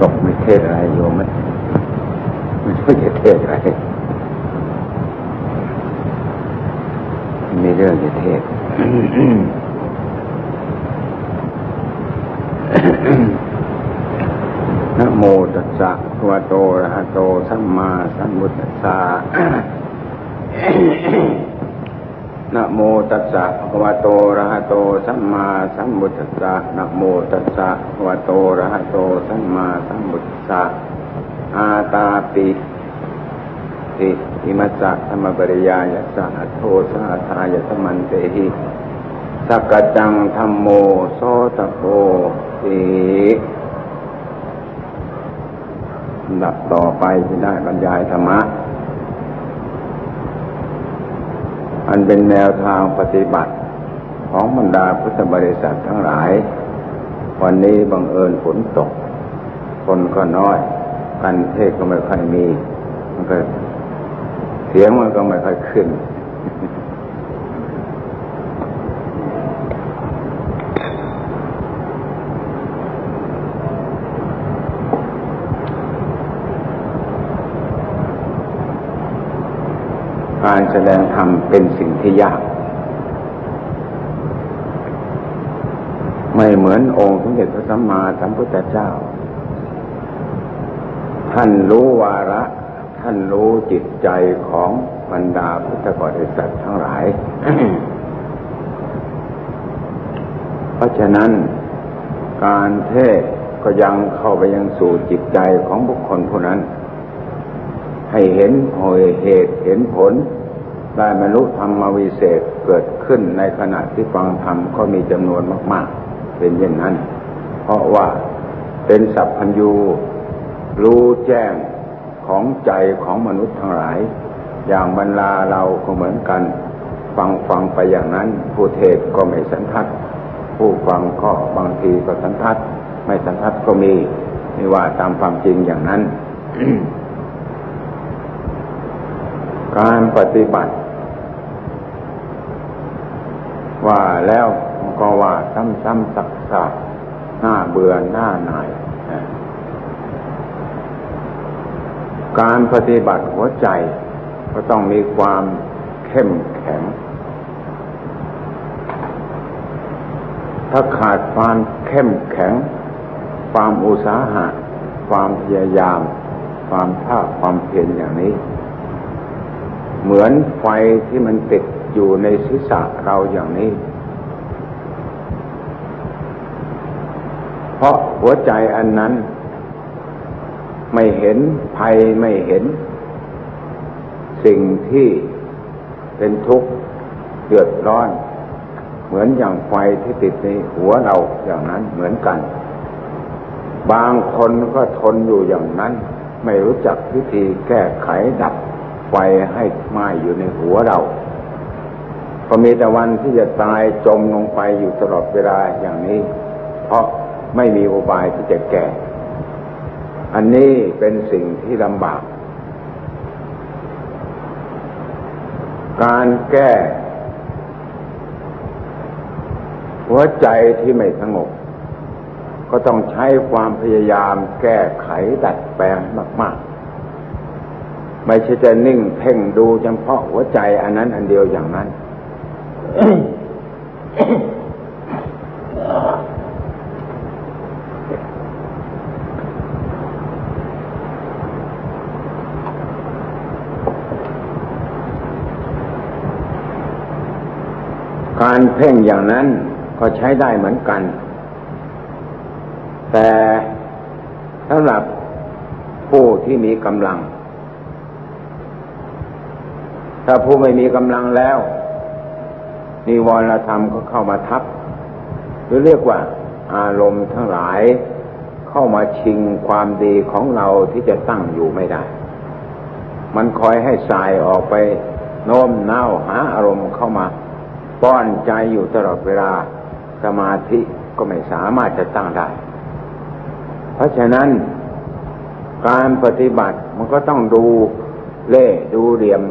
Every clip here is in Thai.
ตกมีเทศอะไรโยมไหมไม่รู้จะเทศอะไรมีเรื่องจะเทศนะโมตัสสะภะวะโตระหะโตสัมมาสัมพุทธัสสะ นะโมตัสสะภะคะวะโตอะระหะโตสัมมาสัมพุทธัสสะนะโมตัสสะภะคะวะโตอะระหะโตสัมมาสัมพุทธัสสะอาตาปิติอิมัสสะธรรมปริยายัสสะโทสะทายะสมันเตหิสักจังธรรมโมโสตโพติดับต่อไปจะได้บรรยายธรรมะ อันเป็นแนวทางปฏิบัติของบรรดาพุทธบริษัททั้งหลาย วันนี้บังเอิญฝนตก คนก็น้อย กันเทศก็ไม่ค่อยมี มันก็เสียงมันก็ไม่ค่อยขึ้น การแสดงธรรมเป็นสิ่งที่ยาก ไม่เหมือนองค์สมเด็จพระสัมมาสัมพุทธเจ้า ท่านรู้วาระ ท่านรู้จิตใจของบรรดาพุทธบริษัททั้งหลาย เพราะฉะนั้นการเทศก็ยังเข้าไปยังสู่จิตใจของบุคคลผู้นั้น ให้เห็นเหตุเห็นผล ได้บรรลุธรรมวิเศษเกิดขึ้นในขณะที่ฟังธรรมก็มีจำนวนมาก ๆ เป็นเช่นนั้น เพราะว่าเป็นสัพพัญญูรู้แจ้งของใจของมนุษย์ทั้งหลาย อย่างบรรลาเราก็เหมือนกัน ฟังฟังไปอย่างนั้น ผู้เทศก็ไม่สันทัด ผู้ฟังก็บางทีก็สันทัด ไม่สันทัดก็มีไม่ว่าตามความจริงอย่างนั้น การปฏิบัติ ว่าแล้วก็ว่าซ้ำๆซักๆหน้าเบื่อหน้าหน่ายการปฏิบัติหัวใจ ก็ต้องมีความเข้มแข็ง ถ้าขาดความเข้มแข็ง ความอุตสาหะ ความพยายาม ความภาคความเพียรอย่างนี้ เหมือนไฟที่มันติด อยู่ในศีรษะเราอย่างนี้ เพราะหัวใจอันนั้น ไม่เห็นภัยไม่เห็น สิ่งที่เป็นทุกข์เดือดร้อน เหมือนอย่างไฟที่ติดในหัวเราอย่างนั้นเหมือนกัน บางคนก็ทนอยู่อย่างนั้น ไม่รู้จักวิธีแก้ไขดับไฟให้ไหม้อยู่ในหัวเรา ก็มีแต่วันที่จะตายจมลงไปอยู่ตลอดเวลาอย่างนี้ เพราะไม่มีอุบายที่จะแก้อันนี้เป็นสิ่งที่ลำบาก การแก้ หัวใจที่ไม่สงบก็ต้องใช้ความพยายามแก้ไขดัดแปลงมาก ๆ ไม่ใช่จะนิ่งเพ่งดูเฉพาะหัวใจอันนั้นอันเดียวอย่างนั้น การเพ่งอย่างนั้นก็ใช้ได้เหมือนกัน แต่สำหรับผู้ที่มีกำลัง ถ้าผู้ไม่มีกำลังแล้ว นิวรธรรมก็เข้ามาทับ หรือเรียกว่าอารมณ์ทั้งหลายเข้ามาชิงความดีของเราที่จะตั้งอยู่ไม่ได้ มันคอยให้สายออกไปโน้มน้าวหาอารมณ์เข้ามาป้อนใจอยู่ตลอดเวลาสมาธิก็ไม่สามารถจะตั้งได้ เพราะฉะนั้นการปฏิบัติมันก็ต้องดูเล่ดูเหลี่ยม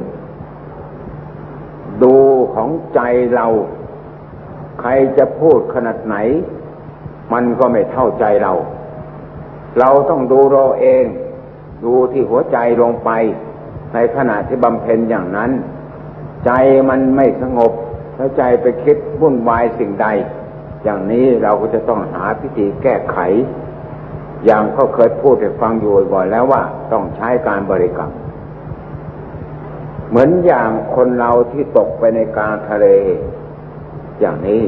ดู ของใจเรา ใครจะพูดขนาดไหน มันก็ไม่เท่าใจเรา เราต้องดูเราเอง ดูที่หัวใจลงไป ในขณะที่บำเพ็ญอย่างนั้น ใจมันไม่สงบแล้วใจไปคิดวุ่นวายสิ่งใด อย่างนี้เราก็จะต้องหาพิธีแก้ไข อย่างเขาเคยพูดให้ฟังอยู่บ่อยแล้วว่าต้องใช้การบริกรรม เหมือนอย่างคนเราที่ตกไปในกลางทะเล อย่างนี้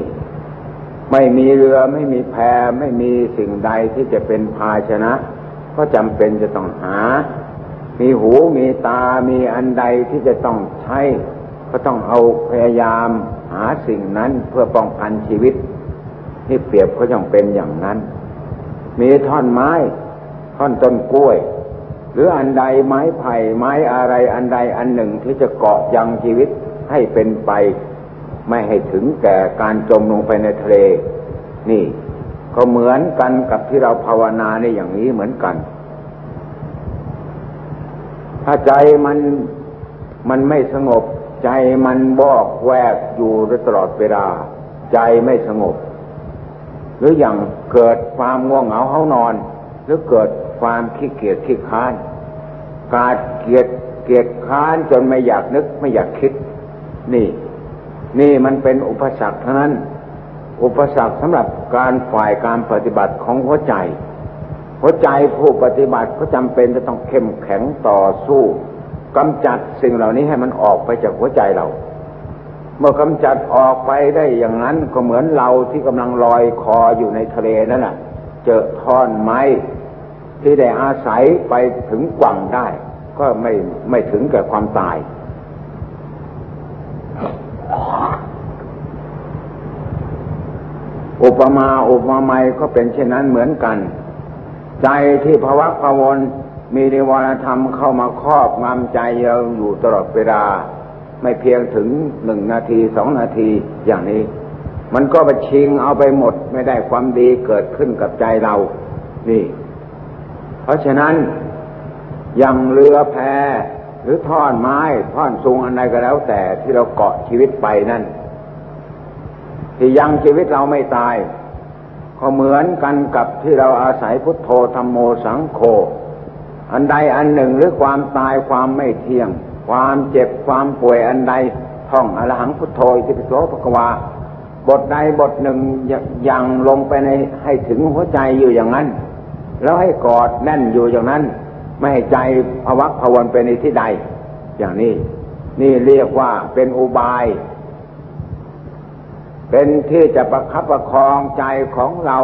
ไม่มีเรือไม่มีแพไม่มีสิ่งใดที่จะเป็นภาชนะ ก็จำเป็นจะต้องหา มีหูมีตามีอันใดที่จะต้องใช้ก็ต้องเอาพยายามหาสิ่งนั้นเพื่อป้องกันชีวิตที่เปรียบก็ยังเป็นอย่างนั้น มีท่อนไม้ ท่อนต้นกล้วย รืออันใดไม้ไผ่ไม้อะไรอันใดอันหนึ่งที่จะเกาะยังชีวิตให้เป็นไป ไม่ให้ถึงแก่การจมลงไปในทะเล นี่ ก็เหมือนกันกับที่เราภาวนาในอย่างนี้เหมือนกัน ถ้าใจมันมันไม่สงบ ใจมันบอกแวกอยู่ตลอดเวลา ใจไม่สงบ หรืออย่างเกิดความง่วงเหงาเฮานอน หรือเกิดความขี้เกียจขี้ค้าน กาดเกียจเกียจค้านจนไม่อยากนึกไม่อยากคิด นี่ นี่มันเป็นอุปสรรคเท่านั้น อุปสรรคสำหรับการฝ่ายการปฏิบัติของหัวใจ หัวใจผู้ปฏิบัติก็จำเป็นจะต้องเข้มแข็งต่อสู้กำจัดสิ่งเหล่านี้ให้มันออกไปจากหัวใจเรา เมื่อกำจัดออกไปได้อย่างนั้นก็เหมือนเราที่กำลังลอยคออยู่ในทะเลนั่นแหละเจอท่อนไม้ ที่ได้อาศัยไปถึงกว่างได้ ก็ไม่ไม่ถึงแก่ความตาย อุปมาอุปไมยก็เป็นเช่นนั้นเหมือนกัน ใจที่ภวะพวนมีนิวรธรรมเข้ามาครอบงำใจเราอยู่ตลอดเวลา ไม่เพียงถึงหนึ่งนาทีสองนาทีอย่างนี้ มันก็ไปชิงเอาไปหมดไม่ได้ความดีเกิดขึ้นกับใจเรา นี่ ราะฉะนั้นอย่างเรือแพหรือท่อนไม้ท่อนสูงอันใดก็แล้ว แต่ที่เราเกาะชีวิตไปนั่น ที่ยังชีวิตเราไม่ตาย ก็เหมือนกันกับที่เราอาศัยพุทโธธรรมโมสังโฆอันใดอันหนึ่งหรือความตายความไม่เที่ยง ความเจ็บความป่วยอันใดท่องอรหังพุทโธอิติปิโสภควาบทใดบทหนึ่งยังลงไปในให้ถึงหัวใจอยู่อย่างนั้น แล้วให้กอดแน่นอยู่อย่างนั้น ไม่ให้ใจภวักภวนไปในที่ใด อย่างนี้ นี่เรียกว่าเป็นอุบาย เป็นที่จะประคับประคองใจของเรา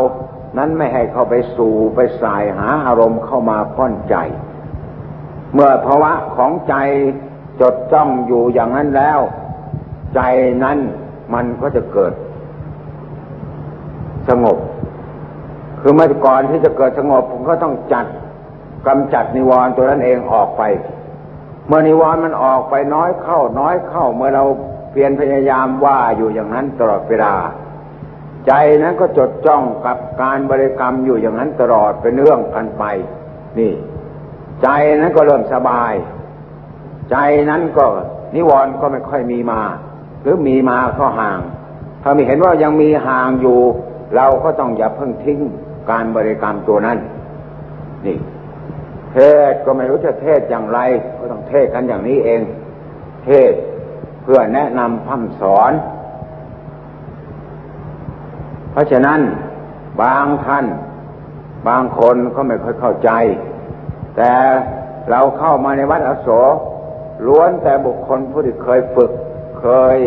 นั้นไม่ให้เข้าไปสู่ไปสายหาอารมณ์เข้ามาก้อนใจ เมื่อภาวะของใจจดจ้องอยู่อย่างนั้นแล้ว ใจนั้นมันก็จะเกิด สงบ คือเมื่อก่อนที่จะเกิดสงบผมก็ต้องจัดกำจัดนิวรณ์ตัวนั้นเองออกไป เมื่อนิวรณ์มันออกไปน้อยเข้าน้อยเข้า เมื่อเราเพียรพยายามว่าอยู่อย่างนั้นตลอดเวลา ใจนั้นก็จดจ้องกับการบริกรรมอยู่อย่างนั้นตลอดเป็นเรื่องกันไป นี่ ใจนั้นก็เริ่มสบาย ใจนั้นก็นิวรณ์ก็ไม่ค่อยมีมา หรือมีมาก็ห่าง ถ้ามีเห็นว่ายังมีห่างอยู่ เราก็ต้องอย่าเพิ่งทิ้ง การบริกรรมตัวนั้น นี่ เทศก็ไม่รู้จะเทศอย่างไร ก็ต้องเทศกันอย่างนี้เอง เทศเพื่อแนะนำพัฒสอน เพราะฉะนั้นบางท่าน บางคนก็ไม่ค่อยเข้าใจ แต่เราเข้ามาในวัดอโศล้วนแต่บุคคลผู้ที่เคยฝึก เคย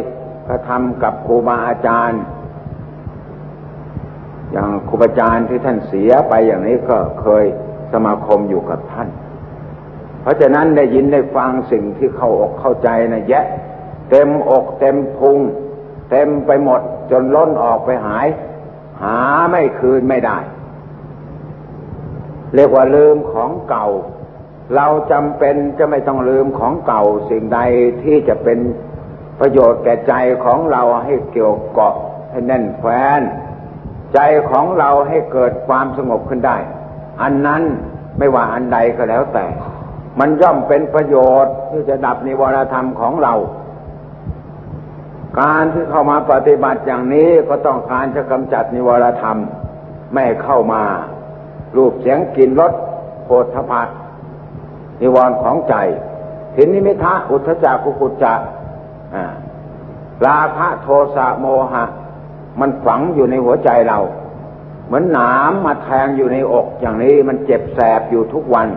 กระทำกับครูบาอาจารย์ อย่างครูบาอาจารย์ที่ท่านเสียไปอย่างนี้ก็เคยสมาคมอยู่กับท่าน เพราะฉะนั้นได้ยินได้ฟังสิ่งที่เข้าอกเข้าใจนะแยะ เต็มอกเต็มพุง เต็มไปหมดจนล้นออกไปหาย หาไม่คืนไม่ได้ เรียกว่าลืมของเก่า เราจำเป็นจะไม่ต้องลืมของเก่า สิ่งใดที่จะเป็นประโยชน์แก่ใจของเราให้เกี่ยวเกาะให้แน่นแฟ้น ใจของเราให้เกิดความสงบขึ้นได้ อันนั้นไม่ว่าอันใดก็แล้วแต่ มันย่อมเป็นประโยชน์ที่จะดับนิวรธรรมของเรา การที่เข้ามาปฏิบัติอย่างนี้ก็ต้องการจะกำจัดนิวรธรรม ไม่เข้ามา รูปเสียงกลิ่นรสโผฏฐพัทนิวรณ์ของใจถินนิมิทะอุทจักกุกุจจะราคะโทสะโมหะ มันฝังอยู่ในหัวใจเรา เหมือนหนามมาแทงอยู่ในอกอย่างนี้มันเจ็บแสบอยู่ทุกวัน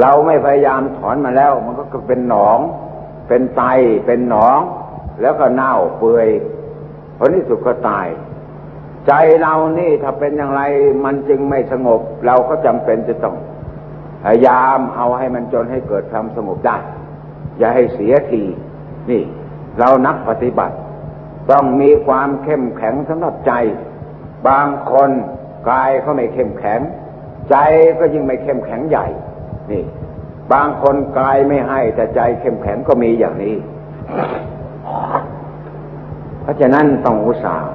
เราไม่พยายามถอนมาแล้ว มันก็เป็นหนอง เป็นไตเป็นหนอง แล้วก็เน่าเปื่อยผลที่สุดก็ตาย ใจเรานี่ถ้าเป็นอย่างไรมันจึงไม่สงบ เราก็จำเป็นจะต้องพยายามเอาให้มันจนให้เกิดความสงบได้ อย่าให้เสียที นี่ เรานักปฏิบัติ ต้องมีความเข้มแข็งสำหรับใจ บางคนกายเขาไม่เข้มแข็ง ใจก็ยิ่งไม่เข้มแข็งใหญ่ นี่ บางคนกายไม่ให้แต่ใจเข้มแข็งก็มีอย่างนี้ เพราะฉะนั้นต้องอุตส่าห์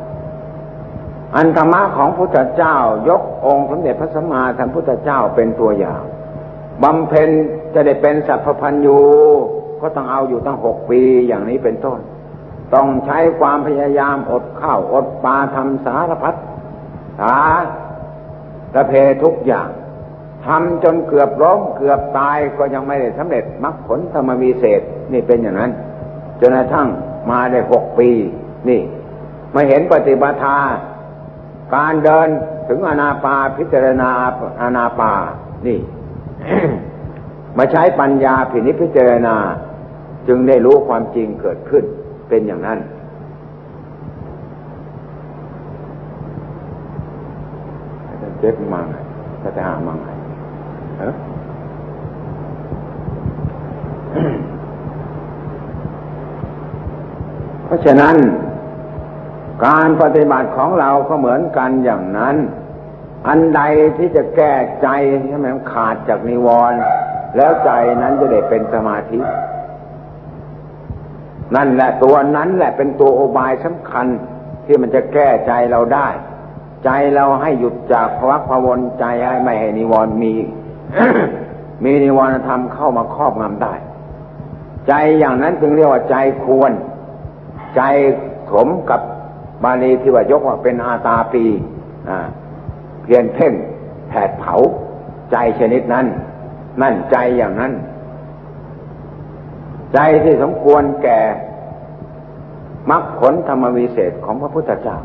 อันธรรมะของพุทธเจ้ายกองค์สมเด็จพระสัมมาสัมพุทธเจ้าเป็นตัวอย่างบำเพ็ญจะได้เป็นสัพพัญญูก็ต้องเอาอยู่ตั้งหกปีอย่างนี้เป็นต้น ต้องใช้ความพยายามอดข้าวอดปลาทำสารพัดหาระเพทุกอย่างทำจนเกือบล้มเกือบตายก็ยังไม่ได้สำเร็จมรรคผลธรรมวีเศษนี่เป็นอย่างนั้น จนกระทั่งมาได้หกปี นี่มาเห็นปฏิบัติาการเดินถึงอนาปาพิจารณาอนาปา นี่ มาใช้ปัญญาพินิพิจารณา จึงได้รู้ความจริงเกิดขึ้น เป็นอย่างนั้นเจ็บมังก็จะหามังไงเพราะฉะนั้น การปฏิบัติของเราก็เหมือนกันอย่างนั้น อันใดที่จะแก้ใจให้มันขาดจากนิวรณ์แล้วใจนั้นจะได้เป็นสมาธิ นั่นแหละตัวนั้นแหละเป็นตัวโอบายสำคัญที่มันจะแก้ใจเราได้ ใจเราให้หยุดจากภวักภวนใจให้ไม่ให้นิวรณ์มี มีนิวรณธรรมเข้ามาครอบงำได้ ใจอย่างนั้นจึงเรียกว่าใจควร ใจสมกับบาลีที่ว่ายกว่าเป็นอาตาปีเพียนเพ่งแผดเผา ใจชนิดนั้น นั่นใจอย่างนั้น ใจที่สมควรแก่มรรคผลธรรมวิเศษของพระพุทธเจ้า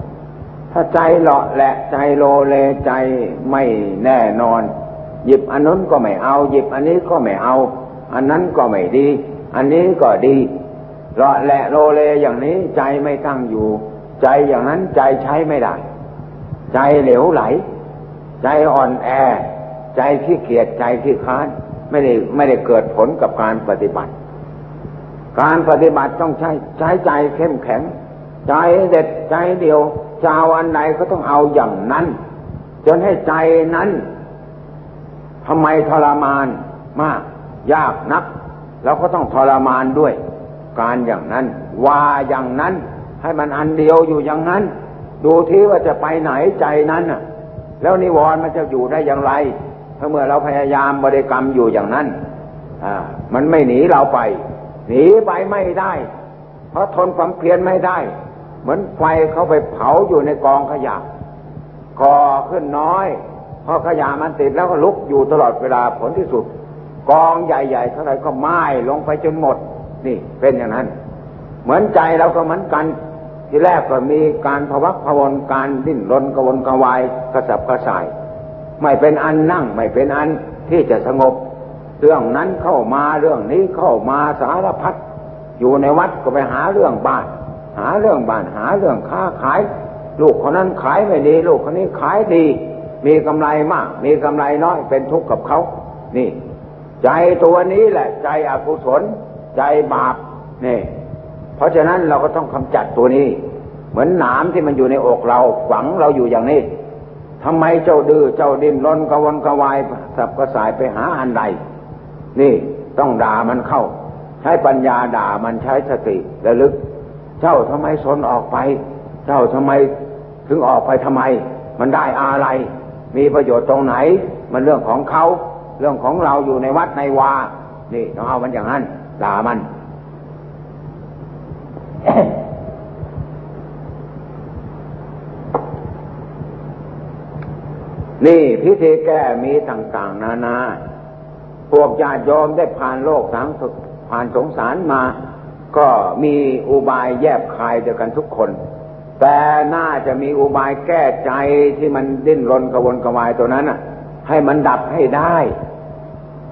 ถ้าใจเลาะแหละใจโลเลใจไม่แน่นอน หยิบอันนั้นก็ไม่เอา หยิบอันนี้ก็ไม่เอา อันนั้นก็ไม่ดี อันนี้ก็ดีเลาะแหละโลเลอย่างนี้ใจไม่ตั้งอยู่ ใจอย่างนั้นใจใช้ไม่ได้ ใจเหลวไหล ใจอ่อนแอ ใจที่เกียจใจที่ค้าน ไม่ได้ไม่ได้เกิดผลกับการปฏิบัติ การปฏิบัติต้องใช้ใช้ใจเข้มแข็ง ใจเด็ดใจเดียวจะเอาอันใดก็ต้องเอาอย่างนั้น จนให้ใจนั้นทำไมทรมานมาก ยากนักเราก็ต้องทรมานด้วย การอย่างนั้น ว่าอย่างนั้นให้มันอันเดียวอยู่อย่างนั้น ดูที่ว่าจะไปไหนใจนั้นน่ะ แล้วนิวรณ์มันจะอยู่ได้อย่างไรถ้าเมื่อเราพยายามบริกรรมอยู่อย่างนั้น อ่า มันไม่หนีเราไป หนีไปไม่ได้ เพราะทนความเพียรไม่ได้ เหมือนไฟเขาไปเผาอยู่ในกองขยะก่อขึ้นน้อยพอขยะมันติดแล้วก็ลุกอยู่ตลอดเวลาผลที่สุด กองใหญ่ๆเท่าไรก็ไหม้ลงไปจนหมด นี่เป็นอย่างนั้น เหมือนใจเราก็เหมือนกัน ที่แรกก็มีการภวักพวนการดิ้นรนกวนกวายกระสับกระส่าย ไม่เป็นอันนั่งไม่เป็นอันที่จะสงบ เรื่องนั้นเข้ามาเรื่องนี้เข้ามาสารพัดอยู่ในวัดก็ไปหาเรื่องบ้าน หาเรื่องบ้านหาเรื่องค้าขาย ลูกคนนั้นขายไม่ดี ลูกคนนี้ขายดี มีกำไรมาก มีกำไรน้อยเป็นทุกข์กับเขา นี่ ใจตัวนี้แหละ ใจอกุศล ใจบาปนี่ เพราะฉะนั้นเราก็ต้องกำจัดตัวนี้ เหมือนหนามที่มันอยู่ในอกเราฝังเราอยู่อย่างนี้ทำไมเจ้าดื้อเจ้าดิ้นรนกระวนกระวายสับกระสายไปหาอันใด นี่ต้องด่ามันเข้า ใช้ปัญญาด่ามันใช้สติระลึก เจ้าทำไมสนออกไป เจ้าทำไมถึงออกไปทำไม มันได้อะไร มีประโยชน์ตรงไหน มันเรื่องของเขา เรื่องของเราอยู่ในวัดในวา นี่ต้องเอามันอย่างนั้นด่ามันนี่พิธีแก้มีต่าง ๆ นานา พวกญาติโยมได้ผ่านโลกสังผ่านสงสารมา ก็มีอุบายแยบคายเดียวกันทุกคน แต่น่าจะมีอุบายแก้ใจที่มันดิ้นรนกระวนกระวายตัวนั้นอะ ให้มันดับให้ได้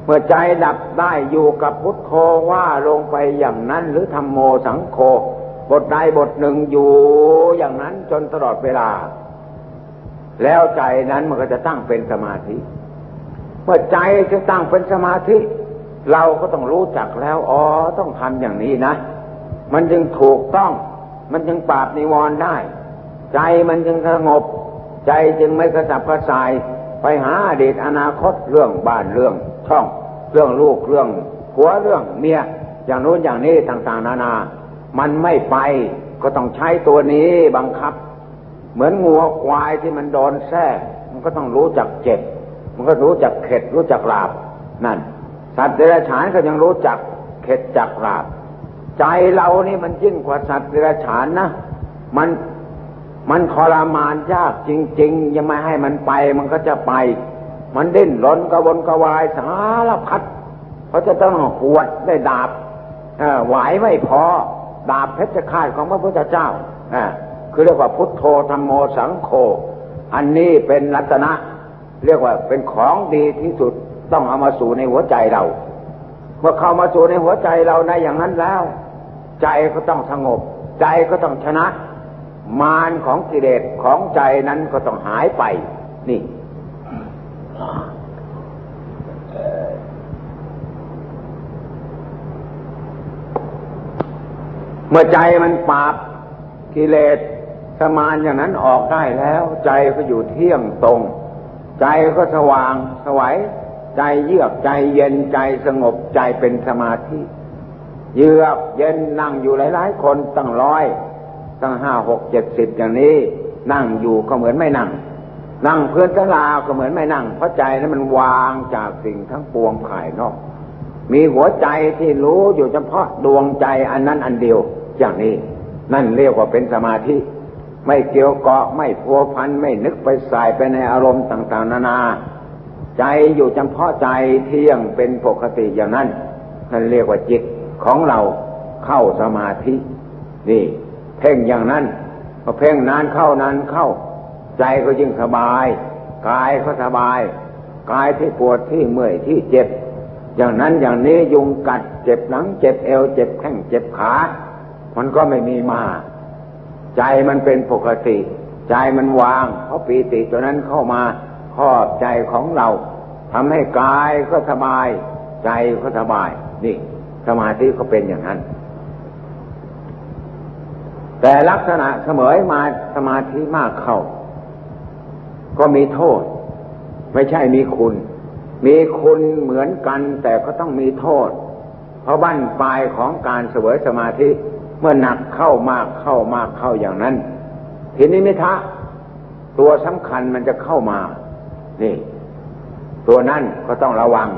เมื่อใจดับได้อยู่กับพุทโธว่าลงไปอย่างนั้น หรือธรรมโมสังโฆบทใดบทหนึ่งอยู่อย่างนั้นจนตลอดเวลา แล้วใจนั้นมันก็จะตั้งเป็นสมาธิ เมื่อใจจะตั้งเป็นสมาธิ เราก็ต้องรู้จักแล้ว อ๋อ ต้องทำอย่างนี้นะ มันจึงถูกต้อง มันจึงปราบนิวรณ์ได้ ใจมันจึงสงบ ใจจึงไม่กระสับกระส่าย ไปหาอดีตอนาคตเรื่องบ้านเรื่องช่อง เรื่องลูกเรื่องผัวเรื่องเมียอย่างโน้นอย่างนี้ต่างๆ นานา มันไม่ไปก็ต้องใช้ตัวนี้บังคับ เหมือนงัวควายที่มันโดนแท้มันก็ต้องรู้จักเจ็บ มันก็รู้จักเข็ดรู้จักลาบนั่น สัตว์เดรัจฉานก็ยังรู้จักเข็ดจักลาบ ใจเรานี่มันยิ่งกว่าสัตว์เดรัจฉานนะมันมันทรมานยากจริง ๆ ยังไม่ให้มันไปมันก็จะไป มันดิ้นรนกระวนกระวายสารพัดเพราจะต้องหวดได้ดาบไหวไม่พอ ดาบเพชรฆาตของพระพุทธเจ้าอ่าคือเรียกว่าพุทโธธรรมโมสังโฆอันนี้เป็นรัตนะ เรียกว่าเป็นของดีที่สุดต้องเอามาสู่ในหัวใจเรา เมื่อเข้ามาสู่ในหัวใจเราในอย่างนั้นแล้ว ใจก็ต้องสงบ ใจก็ต้องชนะ มารของกิเลสของใจนั้นก็ต้องหายไป นี่เมื่อใจมันปราบกิเลสสมานอย่างนั้นออกได้แล้ว ใจก็อยู่เที่ยงตรง ใจก็สว่างสวัยใจเยือกใจเย็นใจสงบใจเป็นสมาธิ เยือกเย็นนั่งอยู่หลาย ๆ คนตั้งร้อย ตั้งห้าหกเจ็ดสิบอย่างนี้ นั่งอยู่ก็เหมือนไม่นั่ง นั่งเพื่อนตลาก็เหมือนไม่นั่ง เพราะใจนั้นมันวางจากสิ่งทั้งปวงภายนอก มีหัวใจที่รู้อยู่เฉพาะดวงใจอันนั้นอันเดียวอย่างนี้ นั่นเรียกว่าเป็นสมาธิ ไม่เกี่ยวเกาะไม่พัวพันไม่นึกไปใส่ไปในอารมณ์ต่าง ๆ นานา ใจอยู่เฉพาะใจเที่ยงเป็นปกติอย่างนั้นนั่นเรียกว่าจิตของเราเข้าสมาธิ นี่ เพ่งอย่างนั้นพอเพ่งนานเข้านานเข้า ใจก็ยิ่งสบายกายก็สบายกายที่ปวดที่เมื่อยที่เจ็บ อย่างนั้นอย่างนี้ยุงกัดเจ็บหลังเจ็บเอวเจ็บแข้งเจ็บขา มันก็ไม่มีมา ใจมันเป็นปกติ ใจมันวางเพราะปีติตัวนั้นเข้ามาครอบใจของเราทำให้กายก็สบาย ใจก็สบาย นี่ สมาธิก็เป็นอย่างนั้น แต่ลักษณะเสมอมาสมาธิมากเข้า ก็มีโทษ ไม่ใช่มีคุณ มีคุณเหมือนกันแต่ก็ต้องมีโทษ เพราะบั้นปลายของการเสวยสมาธิ เมื่อหนักเข้ามากเข้ามากเข้าอย่างนั้นทีนี้มิทะตัวสำคัญมันจะเข้ามา นี่ ตัวนั้นก็ต้องระวัง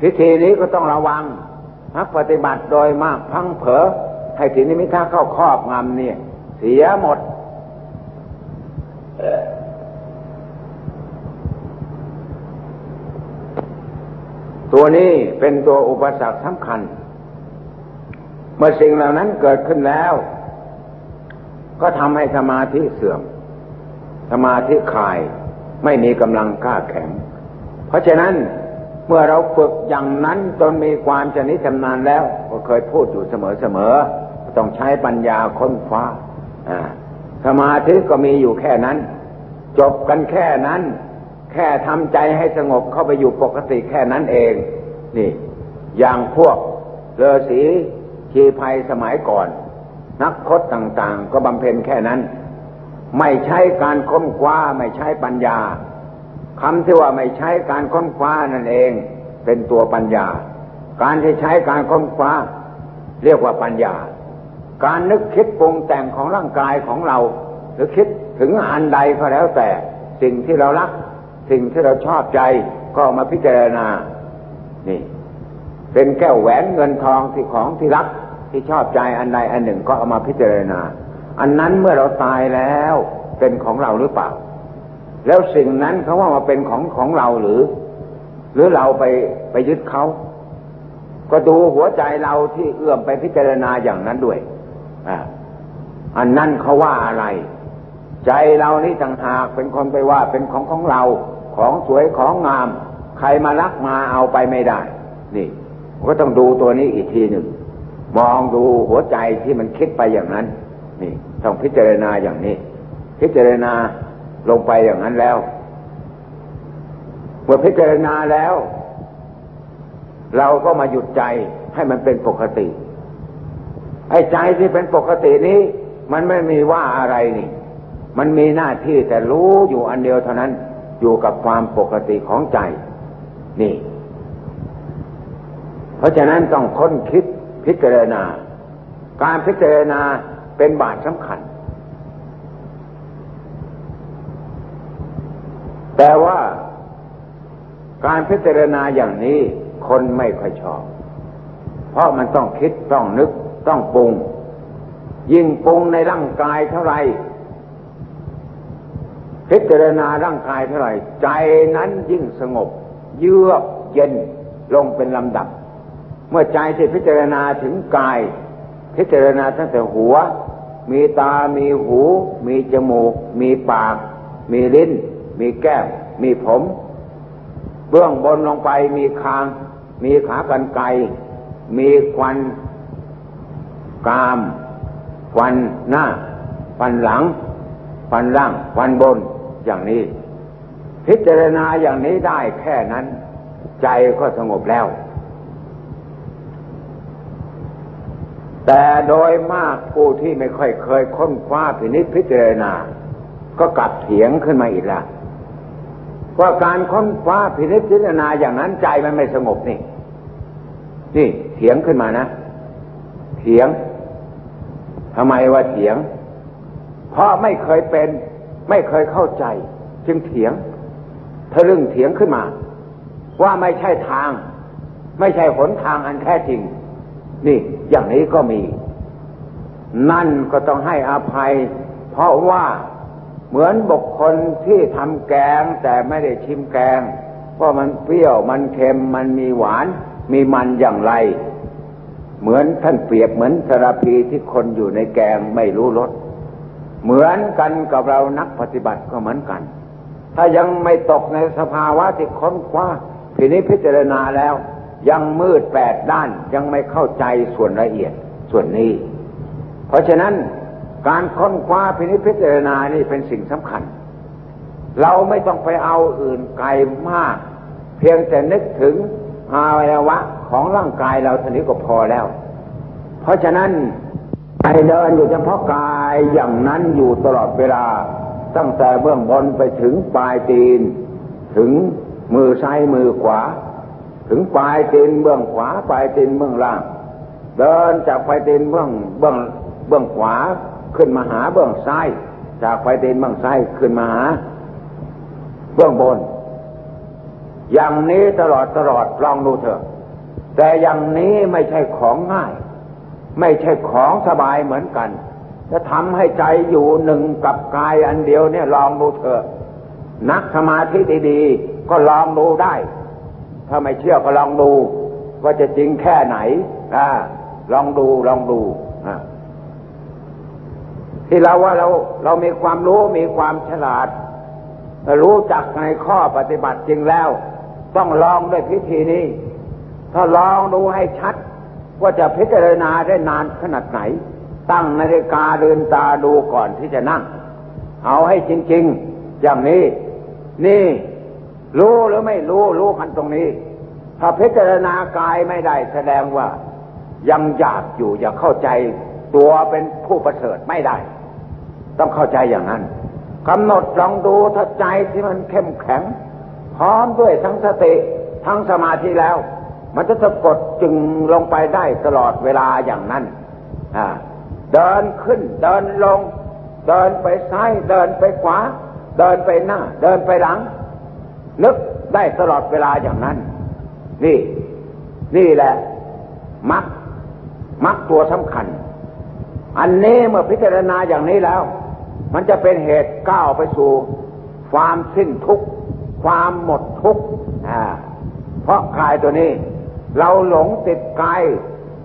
พิธีนี้ก็ต้องระวังนักปฏิบัติโดยมากพังเผลอให้ทีนิมิทะเข้าครอบงำเนี่ย เสียหมดตัวนี้เป็นตัวอุปสรรคสำคัญ เมื่อสิ่งเหล่านั้นเกิดขึ้นแล้ว ก็ทำให้สมาธิเสื่อม สมาธิคลายไม่มีกำลังกล้าแข็ง เพราะฉะนั้นเมื่อเราฝึกอย่างนั้นจนมีความชนิดชำนาญแล้ว ก็เคยพูดอยู่เสมอๆต้องใช้ปัญญาค้นคว้าสมาธิก็มีอยู่แค่นั้น จบกันแค่นั้น แค่ทำใจให้สงบเข้าไปอยู่ปกติแค่นั้นเอง นี่ อย่างพวกเรือสี ชีภัยสมัยก่อน นักพจน์ต่างๆ ก็บำเพ็ญแค่นั้น ไม่ใช้การค้นคว้าไม่ใช้ปัญญาคำที่ว่าไม่ใช้การค้นคว้านั่นเอง เป็นตัวปัญญา การที่ใช้การค้นคว้า เรียกว่าปัญญา การนึกคิดปรุงแต่งของร่างกายของเรา หรือคิดถึงอันใดก็แล้วแต่ สิ่งที่เรารัก สิ่งที่เราชอบใจก็มาพิจารณา นี่ เป็นแก้วแหวนเงินทองที่ของที่รัก ที่ชอบใจอันใดอันหนึ่งก็เอามาพิจารณา อันนั้นเมื่อเราตายแล้วเป็นของเราหรือเปล่า แล้วสิ่งนั้นเขาว่ามาเป็นของของเราหรือ หรือเราไปไปยึดเขาก็ดูหัวใจเราที่เอื้อมไปพิจารณาอย่างนั้นด้วยอ่าอันนั้นเขาว่าอะไร ใจเรานี่ต่างหากเป็นคนไปว่าเป็นของของเราของสวยของงาม ใครมารักมาเอาไปไม่ได้ นี่ ก็ต้องดูตัวนี้อีกทีหนึ่ง มองดูหัวใจที่มันคิดไปอย่างนั้น นี่ต้องพิจารณาอย่างนี้ พิจารณาลงไปอย่างนั้นแล้วเมื่อพิจารณาแล้ว เราก็มาหยุดใจให้มันเป็นปกติ ไอ้ใจที่เป็นปกตินี้ มันไม่มีว่าอะไรนี่ มันมีหน้าที่แต่รู้อยู่อันเดียวเท่านั้น อยู่กับความปกติของใจ นี่ เพราะฉะนั้นต้องค้นคิด พิจารณา การพิจารณาเป็นบาทสำคัญ แต่ว่าการพิจารณาอย่างนี้คนไม่ค่อยชอบ เพราะมันต้องคิดต้องนึกต้องปรุง ยิ่งปรุงในร่างกายเท่าไรพิจารณาร่างกายเท่าไรใจนั้นยิ่งสงบ เยือกเย็นลงเป็นลำดับ เมื่อใจที่พิจารณาถึงกาย พิจารณาตั้งแต่หัว มีตา มีหู มีจมูก มีปาก มีลิ้น มีแก้ม มีผม เบื้องบนลงไปมีคาง มีขากันไกรมีควันกามควันหน้าควันหลังควันล่างควันบนอย่างนี้ พิจารณาอย่างนี้ได้แค่นั้น ใจก็สงบแล้ว แต่โดยมากผู้ที่ไม่ค่อยเคยค้นคว้าพินิจพิจารณา ก็กลับเถียงขึ้นมาอีกล้วว่าการค้นคว้าพินิจพิจารณาอย่างนั้นใจมันไม่สงบนี่ นี่เถียงขึ้นมานะ เถียงทำไมว่าเถียง เพราะไม่เคยเป็น ไม่เคยเข้าใจ จึงเถียงทะลึ่งเถียงขึ้นมา ว่าไม่ใช่ทาง ไม่ใช่หนทางอันแท้จริง นี่ อย่างนี้ก็มี นั่นก็ต้องให้อภัย เพราะว่าเหมือนบุคคลที่ทำแกงแต่ไม่ได้ชิมแกงว่าะมันเปรี้ยวมันเค็มมันมีหวาน มีมันอย่างไร เหมือนท่านเปรียบเหมือนสารพีที่คนอยู่ในแกงไม่รู้รสเหมือนกันกับเรานักปฏิบัติก็เหมือนกัน ถ้ายังไม่ตกในสภาวะที่ค้นคว้าทีนี้พิจารณาแล้ว ยังมืดแปดด้านยังไม่เข้าใจส่วนละเอียดส่วนนี้ เพราะฉะนั้นการค้นคว้าพินิจพิจารณานี่เป็นสิ่งสำคัญ เราไม่ต้องไปเอาอื่นไกลมาก เพียงแต่นึกถึงอวัยวะของร่างกายเราเท่านี้ก็พอแล้ว เพราะฉะนั้นไปเดินอยู่เฉพาะกายอย่างนั้นอยู่ตลอดเวลา ตั้งแต่เบื้องบนไปถึงปลายตีน ถึงมือซ้ายมือขวา ถึงปลายตีนเบื้องขวาปลายตีนเบื้องล่าง เดินจากปลายตีนเบื้องเบื้องเบื้องขวาขึ้นมาหาเบื้องซ้าย จากไฟเดนเบื้องซ้ายขึ้นมาหาเบื้องบน อย่างนี้ตลอดตลอดลองดูเถอะ แต่อย่างนี้ไม่ใช่ของง่าย ไม่ใช่ของสบายเหมือนกันจะทำให้ใจอยู่หนึ่งกับกายอันเดียวเนี่ยลองดูเถอะ นักสมาธิดีๆ ก็ลองดูได้ ถ้าไม่เชื่อก็ลองดู ว่าจะจริงแค่ไหนอ่าลองดูลองดูที่เราว่าเราเรามีความรู้มีความฉลาด รู้จักในข้อปฏิบัติจริงแล้ว ต้องลองด้วยพิธีนี้ ถ้าลองดูให้ชัด ว่าจะพิจารณาได้นานขนาดไหน ตั้งนาฬิกาเดินตาดูก่อนที่จะนั่ง เอาให้จริง ๆ อย่างนี้ นี่ รู้หรือไม่รู้รู้กันตรงนี้ ถ้าพิจารณากายไม่ได้แสดงว่ายังอยากอยู่อยากเข้าใจตัวเป็นผู้ประเสริฐไม่ได้ ต้องเข้าใจอย่างนั้นกำหนดลองดูถ้าใจที่มันเข้มแข็ง พร้อมด้วยทั้งสติทั้งสมาธิแล้ว มันจะสะกดจึงลงไปได้ตลอดเวลาอย่างนั้นเดินขึ้นเดินลง เดินไปซ้ายเดินไปขวา เดินไปหน้า เดินไปหลัง นึกได้ตลอดเวลาอย่างนั้น นี่ นี่แหละมักมักตัวสำคัญ อันนี้เมื่อพิจารณาอย่างนี้แล้ว มันจะเป็นเหตุก้าวไปสู่ ความสิ้นทุกข์ความหมดทุกข์เพราะกายตัวนี้ เราหลงติดกาย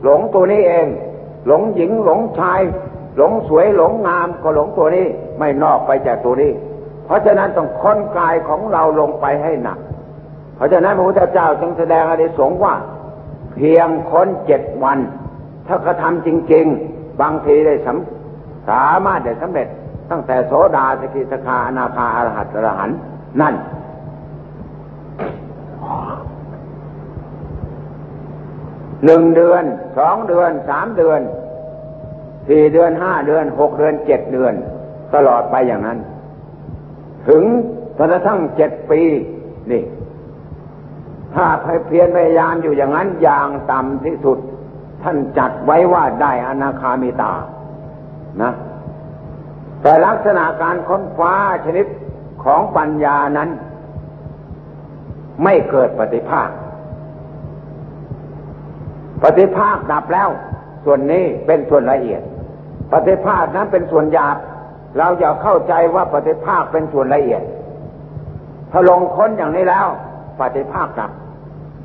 หลงตัวนี้เอง หลงหญิงหลงชาย หลงสวยหลงงามก็หลงตัวนี้ ไม่นอกไปจากตัวนี้ เพราะฉะนั้นต้องค้นกายของเราลงไปให้หนัก เพราะฉะนั้นพระพุทธเจ้าจึงแสดงอริสงว่า เพียงค้นเจ็ดวัน ถ้ากระทำจริง ๆ บางทีได้สำสามารถได้สำเร็จ ตั้งแต่โสดาสกิสคาอนาคาอรหัตอรหันนั่น หนึ่งเดือน สองเดือน สามเดือน สี่เดือน ห้าเดือน หกเดือน เจ็ดเดือน ตลอดไปอย่างนั้น ถึงกระทั่งเจ็ดปีนี่ถ้าเพียรพยายามอยู่อย่างนั้นอย่างต่ำที่สุด ท่านจัดไว้ว่าได้อนาคามิตานะแต่ลักษณะการค้นคว้าชนิดของปัญญานั้น ไม่เกิดปฏิภาค ปฏิภาคดับแล้ว ส่วนนี้เป็นส่วนละเอียด ปฏิภาคนั้นเป็นส่วนหยาบ เราจะเข้าใจว่าปฏิภาคเป็นส่วนละเอียด ถ้าลงค้นอย่างนี้แล้ว ปฏิภาคดับ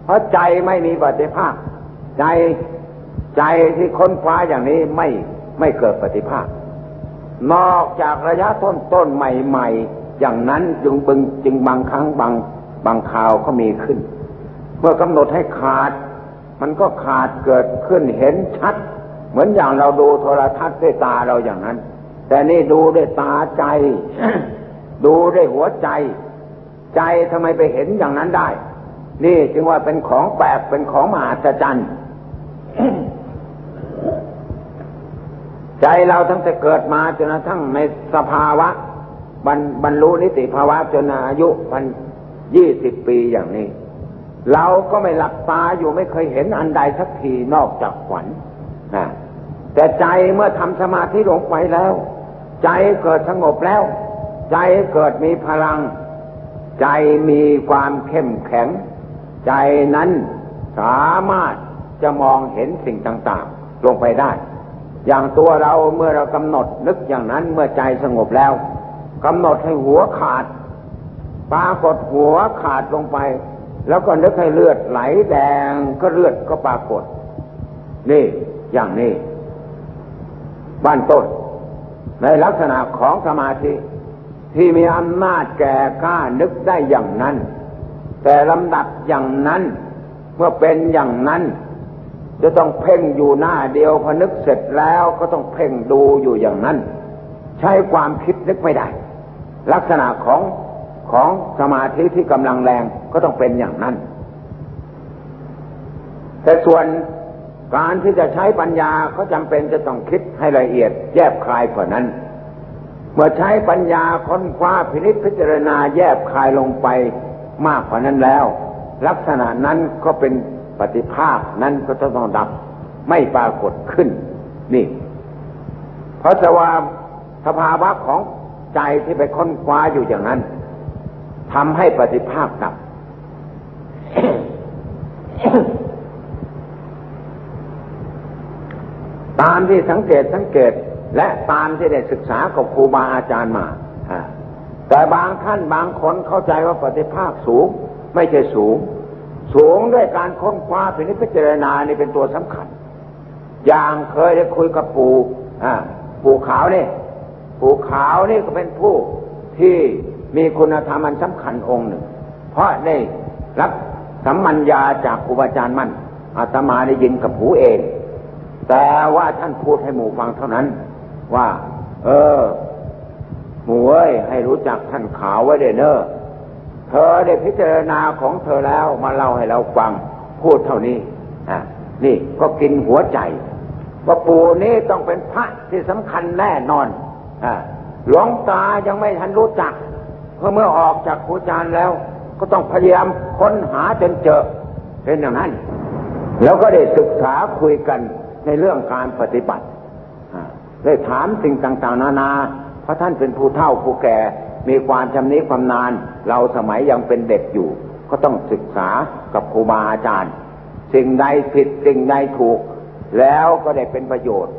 เพราะใจไม่มีปฏิภาค ใจใจที่ค้นคว้าอย่างนี้ไม่ไม่เกิดปฏิภาคนอกจากระยะต้นต้นใหม่ๆ อย่างนั้นจึงบึงจึงบางครั้งบางบางคราวก็มีขึ้น เมื่อกำหนดให้ขาด มันก็ขาดเกิดขึ้นเห็นชัด เหมือนอย่างเราดูโทรทัศน์ด้วยตาเราอย่างนั้น แต่นี่ดูด้วยตาใจ ดูด้วยหัวใจ ใจทำไมไปเห็นอย่างนั้นได้ นี่จึงว่าเป็นของแปลกเป็นของมหัศจรรย์ใจเราตั้งแต่เกิดมาจนกระทั่งในสภาวะบรรบรรลุนิติภาวะจนอายุมันยี่สิบปีอย่างนี้ เราก็ไม่หลับตาอยู่ไม่เคยเห็นอันใดสักทีนอกจากฝันนะแต่ใจเมื่อทำสมาธิลงไปแล้ว ใจเกิดสงบแล้ว ใจเกิดมีพลัง ใจมีความเข้มแข็ง ใจนั้นสามารถจะมองเห็นสิ่งต่างๆ ลงไปได้ อย่างตัวเราเมื่อเรากำหนดนึกอย่างนั้นเมื่อใจสงบแล้วกำหนดให้หัวขาดปรากฏหัวขาดลงไป แล้วก็นึกให้เลือดไหลแดงก็เลือดก็ปรากฏ นี่อย่างนี้ บ้านต้น ในลักษณะของสมาธิที่มีอำนาจแก่กล้านึกได้อย่างนั้น แต่ลำดับอย่างนั้นเมื่อเป็นอย่างนั้น จะต้องเพ่งอยู่หน้าเดียวพอนึกเสร็จแล้วก็ต้องเพ่งดูอยู่อย่างนั้น ใช้ความคิดนึกไม่ได้ ลักษณะของของสมาธิที่กำลังแรงก็ต้องเป็นอย่างนั้น แต่ส่วน การที่จะใช้ปัญญาเขาจำเป็นจะต้องคิดให้ละเอียดแยบคลายกว่านั้น เมื่อใช้ปัญญาค้นคว้าพินิจพิจารณาแยบคลายลงไปมากกว่านั้นแล้ว ลักษณะนั้นก็เป็นปฏิภาคนั้นก็จะต้องดับไม่ปรากฏขึ้น นี่ เพราะสว่าสภาวะของใจที่ไปค้นคว้าอยู่อย่างนั้นทำให้ปฏิภาคดับ ตามที่สังเกตสังเกตและตามที่ได้ศึกษากับครูบาอาจารย์มาแต่บางท่านบางคนเข้าใจว่าปฏิภาคสูงไม่ใช่สูง สูงด้วยการค้นคว้าเป็นนิพจารณานี่เป็นตัวสำคัญ อย่างเคยได้คุยกับปู่ปู่ขาวนี่ปู่ขาวนี่ก็เป็นผู้ที่มีคุณธรรมอันสำคัญองค์หนึ่ง เพราะได้รับสัมมัญญาจากครูบาอาจารย์มั่นอาตมาได้ยินกับหูเอง แต่ว่าท่านพูดให้หมู่ฟังเท่านั้น ว่า เออ หมู่เอ้ยให้รู้จักท่านขาวไว้เด้อเนอเธอได้พิจารณาของเธอแล้วมาเล่าให้เราฟัง พูดเท่านี้อะนี่ก็กินหัวใจ ว่าปู่นี้ต้องเป็นพระที่สำคัญแน่นอนอ่าหลวงตายังไม่ทันรู้จักพอเมื่อออกจากครูจารย์แล้ว ก็ต้องพยายามค้นหาจนเจอเป็นอย่างนั้น แล้วก็ได้ศึกษาคุยกัน ในเรื่องการปฏิบัติได้ถามสิ่งต่างๆ นานา เพราะท่านเป็นผู้เฒ่าผู้แก่มีความชำนิความนาน เราสมัยยังเป็นเด็กอยู่ ก็ต้องศึกษากับครูบาอาจารย์ สิ่งใดผิดสิ่งใดถูก แล้วก็ได้เป็นประโยชน์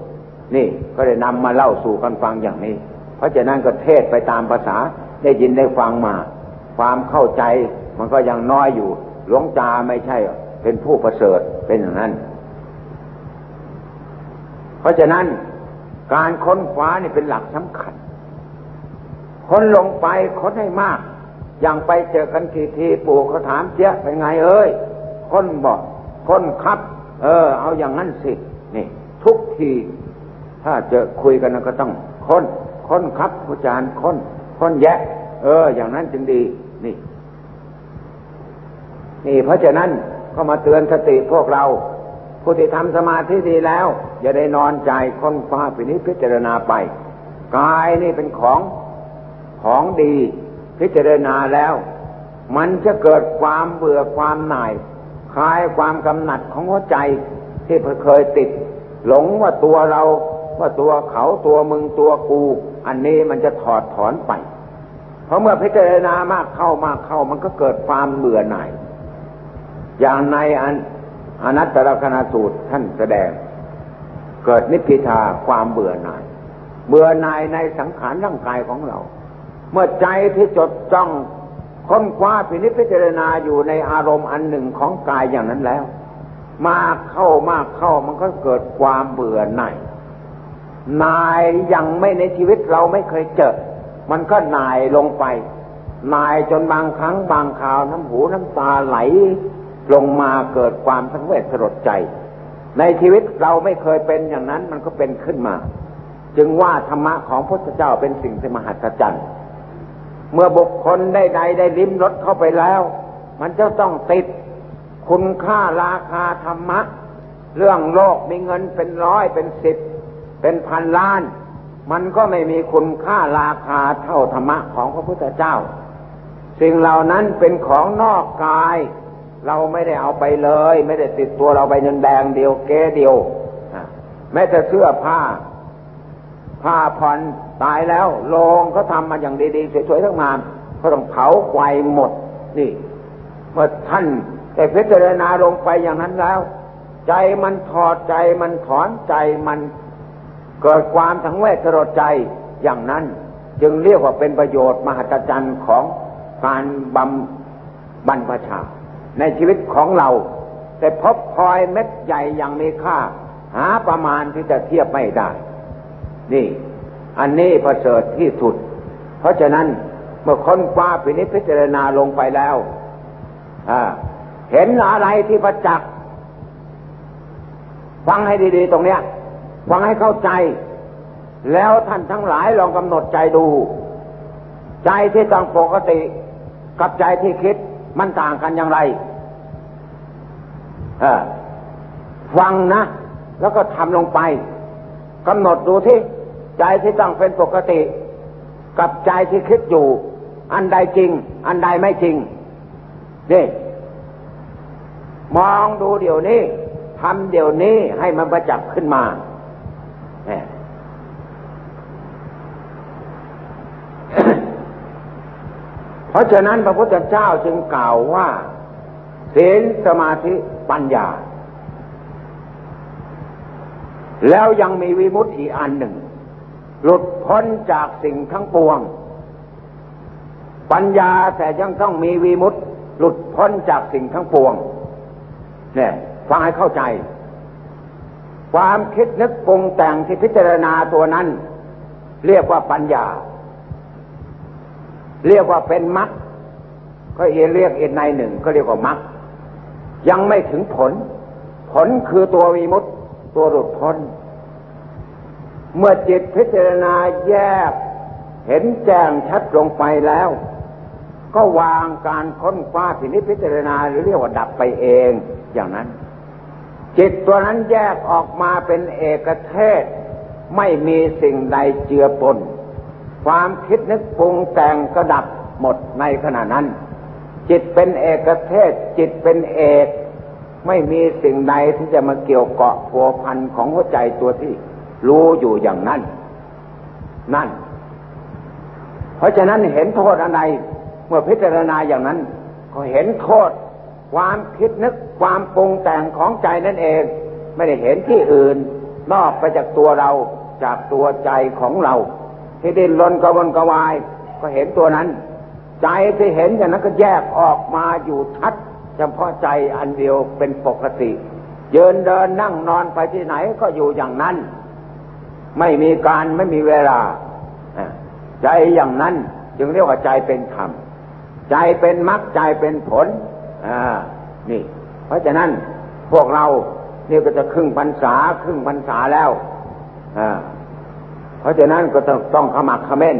นี่ก็ได้นำมาเล่าสู่กันฟังอย่างนี้ เพราะฉะนั้นก็เทศไปตามภาษาได้ยินได้ฟังมา ความเข้าใจมันก็ยังน้อยอยู่ หลวงตาไม่ใช่ เป็นผู้ประเสริฐเป็นอย่างนั้น เพราะฉะนั้นการค้นคว้านี่เป็นหลักสำคัญ ค้นลงไปค้นให้มาก อย่างไปเจอกันทีทีปู่เขาถามเจ๊เป็นไงเอ้ย ค้นบอกค้นครับ เออ เอาอย่างนั้นสิ นี่ ทุกที ถ้าเจอคุยกันก็ต้องค้น ค้นครับอาจารย์ค้น ค้นแยะ เออ อย่างนั้นจึงดี นี่ นี่ เพราะฉะนั้นก็มาเตือนสติพวกเรา ผู้ที่ทำสมาธิดีแล้ว อย่าได้นอนใจค้นคว้าพินิจพิจารณาไป กายนี่เป็นของของดี พิจารณาแล้ว มันจะเกิดความเบื่อความหน่ายคลายความกำหนัดของหัวใจที่เคยติด หลงว่าตัวเราว่าตัวเขาตัวมึงตัวกู อันนี้มันจะถอดถอนไป เพราะเมื่อพิจารณามากเข้ามากเข้ามันก็เกิดความเบื่อหน่าย อย่างในอันอนัตตลกนาสูตรท่านแสดง เกิดนิพพิทาความเบื่อหน่าย เบื่อหน่ายในสังขารร่างกายของเรา เมื่อใจที่จดจ้องค้นคว้าพินิจพิจารณาอยู่ในอารมณ์อันหนึ่งของกายอย่างนั้นแล้ว มากเข้ามากเข้ามันก็เกิดความเบื่อหน่ายนายยังไม่ในชีวิตเราไม่เคยเจอ มันก็นายลงไป นายจนบางครั้งบางคราวน้ำหูน้ำตาไหล ลงมาเกิดความทั้งเวทสลดใจ ในชีวิตเราไม่เคยเป็นอย่างนั้นมันก็เป็นขึ้นมา จึงว่าธรรมะของพระพุทธเจ้าเป็นสิ่งที่มหัศจรรย์เมื่อบุคคลได้ใดได้ลิ้มรสเข้าไปแล้ว มันจะต้องติดคุณค่าราคาธรรมะ เรื่องโลกมีเงินเป็นร้อยเป็นสิบเป็นพันล้าน มันก็ไม่มีคุณค่าราคาเท่าธรรมะของพระพุทธเจ้า สิ่งเหล่านั้นเป็นของนอกกาย เราไม่ได้เอาไปเลย ไม่ได้ติดตัวเราไปเงินแดงเดียวเก้เดียวแม้แต่เสื้อผ้า ผ้าผ่อนตายแล้วโลงเขาทำมาอย่างดีๆสวยๆทั้งงานเขาต้องเผาไฟหมด นี่ เมื่อท่านแต่พิจารณาลงไปอย่างนั้นแล้ว ใจมันถอดใจมันถอนใจมันเกิดความทั้งเวทสลดใจอย่างนั้น จึงเรียกว่าเป็นประโยชน์มหัศจรรย์ของการบำบรรพชา ในชีวิตของเรา แต่พบพลอยเม็ดใหญ่อย่างมีค่า หาประมาณที่จะเทียบไม่ได้ นี่ อันนี้ประเสริฐที่สุด เพราะฉะนั้นเมื่อค้นคว้าพินิจพิจารณาลงไปแล้วเห็นอะไรที่ประจักษ์ฟังให้ดีๆตรงเนี้ย ฟังให้เข้าใจ แล้วท่านทั้งหลายลองกำหนดใจดู ใจที่ตั้งปกติ กับใจที่คิด มันต่างกันอย่างไรฟังนะ แล้วก็ทำลงไปกำหนดดูที่ใจที่ตั้งเป็นปกติ กับใจที่คิดอยู่ อันใดจริง อันใดไม่จริงนี่มองดูเดี๋ยวนี้ทำเดี๋ยวนี้ให้มันประจักษ์ขึ้นมาเพราะฉะนั้นพระพุทธเจ้าจึงกล่าวว่าศีลสมาธิปัญญา แล้วยังมีวิมุตติอีกอันหนึ่ง หลุดพ้นจากสิ่งทั้งปวง ปัญญาแต่ยังต้องมีวิมุตติหลุดพ้นจากสิ่งทั้งปวง เนี่ยฟังให้เข้าใจ ความคิดนึกปรุงแต่งที่พิจารณาตัวนั้น เรียกว่าปัญญา เรียกว่าเป็นมรรคก็เอเรียกเอีกในหนึ่งก็เรียกว่ามรรคยังไม่ถึงผล ผลคือตัววิมุตต์ตัวหลุดพ้น เมื่อจิตพิจารณาแยก เห็นแจ้งชัดลงไปแล้ว ก็วางการค้นคว้าพินิจพิจารณาหรือเรียกว่าดับไปเองอย่างนั้น จิตตัวนั้นแยกออกมาเป็นเอกเทศ ไม่มีสิ่งใดเจือปน ความคิดนึกปรุงแต่งก็ดับหมดในขณะนั้น จิตเป็นเอกเทศ จิตเป็นเอกไม่มีสิ่งใดที่จะมาเกี่ยวเกาะผัวพันของหัวใจตัวที่รู้อยู่อย่างนั้น นั่น เพราะฉะนั้นเห็นโทษอะไร เมื่อพิจารณาอย่างนั้น ก็เห็นโทษ ความคิดนึกความปรุงแต่งของใจนั่นเอง ไม่ได้เห็นที่อื่น นอกไปจากตัวเราจากตัวใจของเรา ที่ดิ้นรนกระวนกระวาย ก็เห็นตัวนั้น ใจที่เห็นอย่างนั้นก็แยกออกมาอยู่ชัดเฉพาะใจอันเดียวเป็นปกติเยินเดินนั่งนอนไปที่ไหนก็อยู่อย่างนั้น ไม่มีการไม่มีเวลาใจอย่างนั้นจึงเรียกว่าใจเป็นธรรมใจเป็นมรรคใจเป็นผลอ่านี่ เพราะฉะนั้นพวกเราเนี่ก็จะครึ่งพรรษาครึ่งพรรษาแล้วอ่า เพราะฉะนั้นก็ต้องต้องขมักขม้น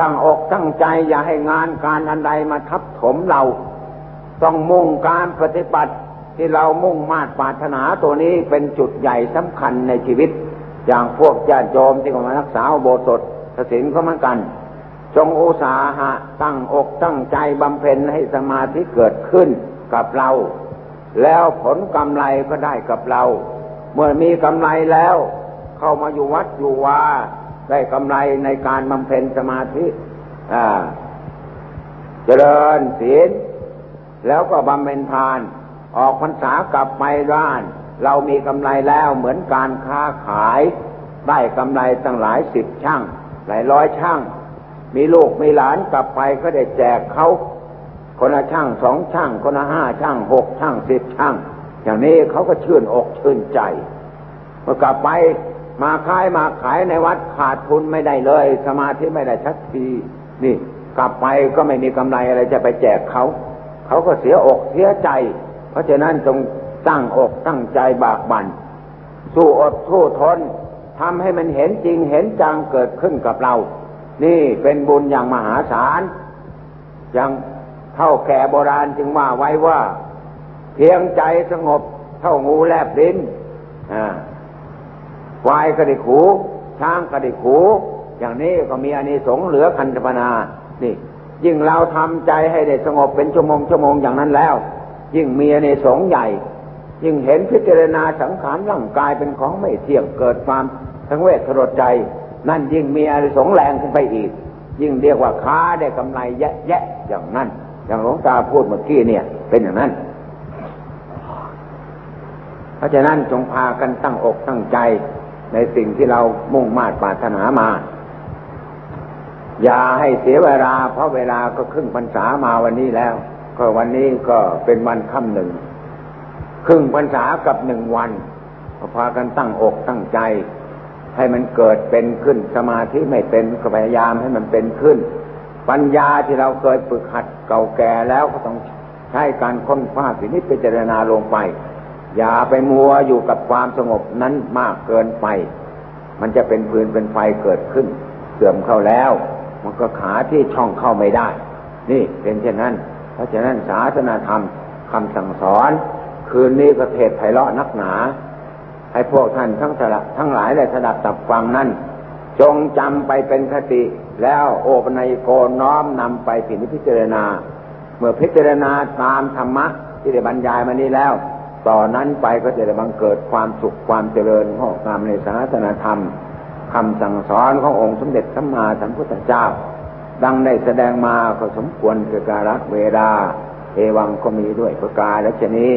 ตั้งอกตั้งใจอย่าให้งานการอันใดมาทับถมเรา ต้องมุ่งการปฏิบัติที่เรามุ่งมาตรปรารถนาตัวนี้เป็นจุดใหญ่สำคัญในชีวิต อย่างพวกญาติโยมที่มารักษาโบสถศีลก็เหมือนกัน จงอุตสาหะตั้งอกตั้งใจบำเพ็ญให้สมาธิเกิดขึ้นกับเรา แล้วผลกำไรก็ได้กับเรา เมื่อมีกำไรแล้ว เข้ามาอยู่วัดอยู่วา ได้กำไรในการบำเพ็ญสมาธิเจริญศีล แล้วก็บำเพ็ญทาน ออกพรรษากลับไปร้าน เรามีกำไรแล้วเหมือนการค้าขาย ได้กำไรตั้งหลายสิบช่าง หลายร้อยช่าง มีลูกมีหลานกลับไปก็ได้แจกเขาคนละช่างสองช่างคนละห้าช่างหกช่างสิบช่าง อย่างนี้เขาก็ชื่นอกชื่นใจเมื่อกลับไป มาขายมาขายในวัดขาดทุนไม่ได้เลย สมาธิไม่ได้ชักทีนี่ กลับไปก็ไม่มีกำไรอะไรจะไปแจกเขา เขาก็เสียอกเสียใจ เพราะฉะนั้นจงตั้งอกตั้งใจบากบัน่นสู้อดสู้ทนทำให้มันเห็นจริงเห็นจังเกิดขึ้นกับเรา นี่เป็นบุญอย่างมหาศาลอย่างเท่าแก่โบราณจึงว่าไว้ว่า เพียงใจสงบเท่างูแลบลิ้นอ่า ควายก็ได้ขูช้างก็ได้ขูอย่างนี้ก็มีอานิสงส์เหลือคันธปนา นี่ ยิ่งเราทำใจให้ได้สงบเป็นชั่วโมงชั่วโมงอย่างนั้นแล้ว ยิ่งมีอานิสงส์ใหญ่ ยิ่งเห็นพิจารณาสังขารร่างกายเป็นของไม่เที่ยงเกิดความทั้งเวทสลดใจ นั่นยิ่งมีอานิสงส์แรงขึ้นไปอีก ยิ่งเรียกว่าค้าได้กำไรแยะแยะอย่างนั้น อย่างหลวงตาพูดเมื่อกี้เนี่ย เป็นอย่างนั้น เพราะฉะนั้นจงพากันตั้งอกตั้งใจ ในสิ่งที่เรามุ่งมา่ปรารถนามา อย่าให้เสียเวลา เพราะเวลาก็ครึ่งพรรษามาวันนี้แล้ว ก็วันนี้ก็เป็นวันค่ำหนึ่ง ครึ่งพรรษากับหนึ่งวันก็พากันตั้งอกตั้งใจ ให้มันเกิดเป็นขึ้นสมาธิไม่เป็นก็พยายามให้มันเป็นขึ้น ปัญญาที่เราเคยฝึกหัดเก่าแก่แล้วก็ต้องใช้การค้นคว้าสินิพพิจารณาลงไป อย่าไปมัวอยู่กับความสงบนั้นมากเกินไป มันจะเป็นปืนเป็นไฟเกิดขึ้น เสื่อมเข้าแล้ว มันก็ขาที่ช่องเข้าไม่ได้ นี่เป็นเช่นนั้น เพราะฉะนั้นศาสนาธรรมคำสั่งสอน คืนนี้ก็เทศไพเราะนักหนา ให้พวกท่านทั้งสละทั้งหลายได้สดับตับฟังนั้น จงจำไปเป็นคติ แล้วโอปนัยโกน้อมนำไปพิจารณา เมื่อพิจารณาตามธรรมะที่ได้บรรยายมานี้แล้ว ต่อนนั้นไปก็จะได้บังเกิดความสุขความเจริญข้อกงามในศาสนาธรรมคำสั่งสอนขององค์สมเด็จสัมมาสัมพุทธเจ้า ดังได้แสดงมาก็สมควรเกิการักเวลา เอวังก็มีด้วยประกาศและชนี้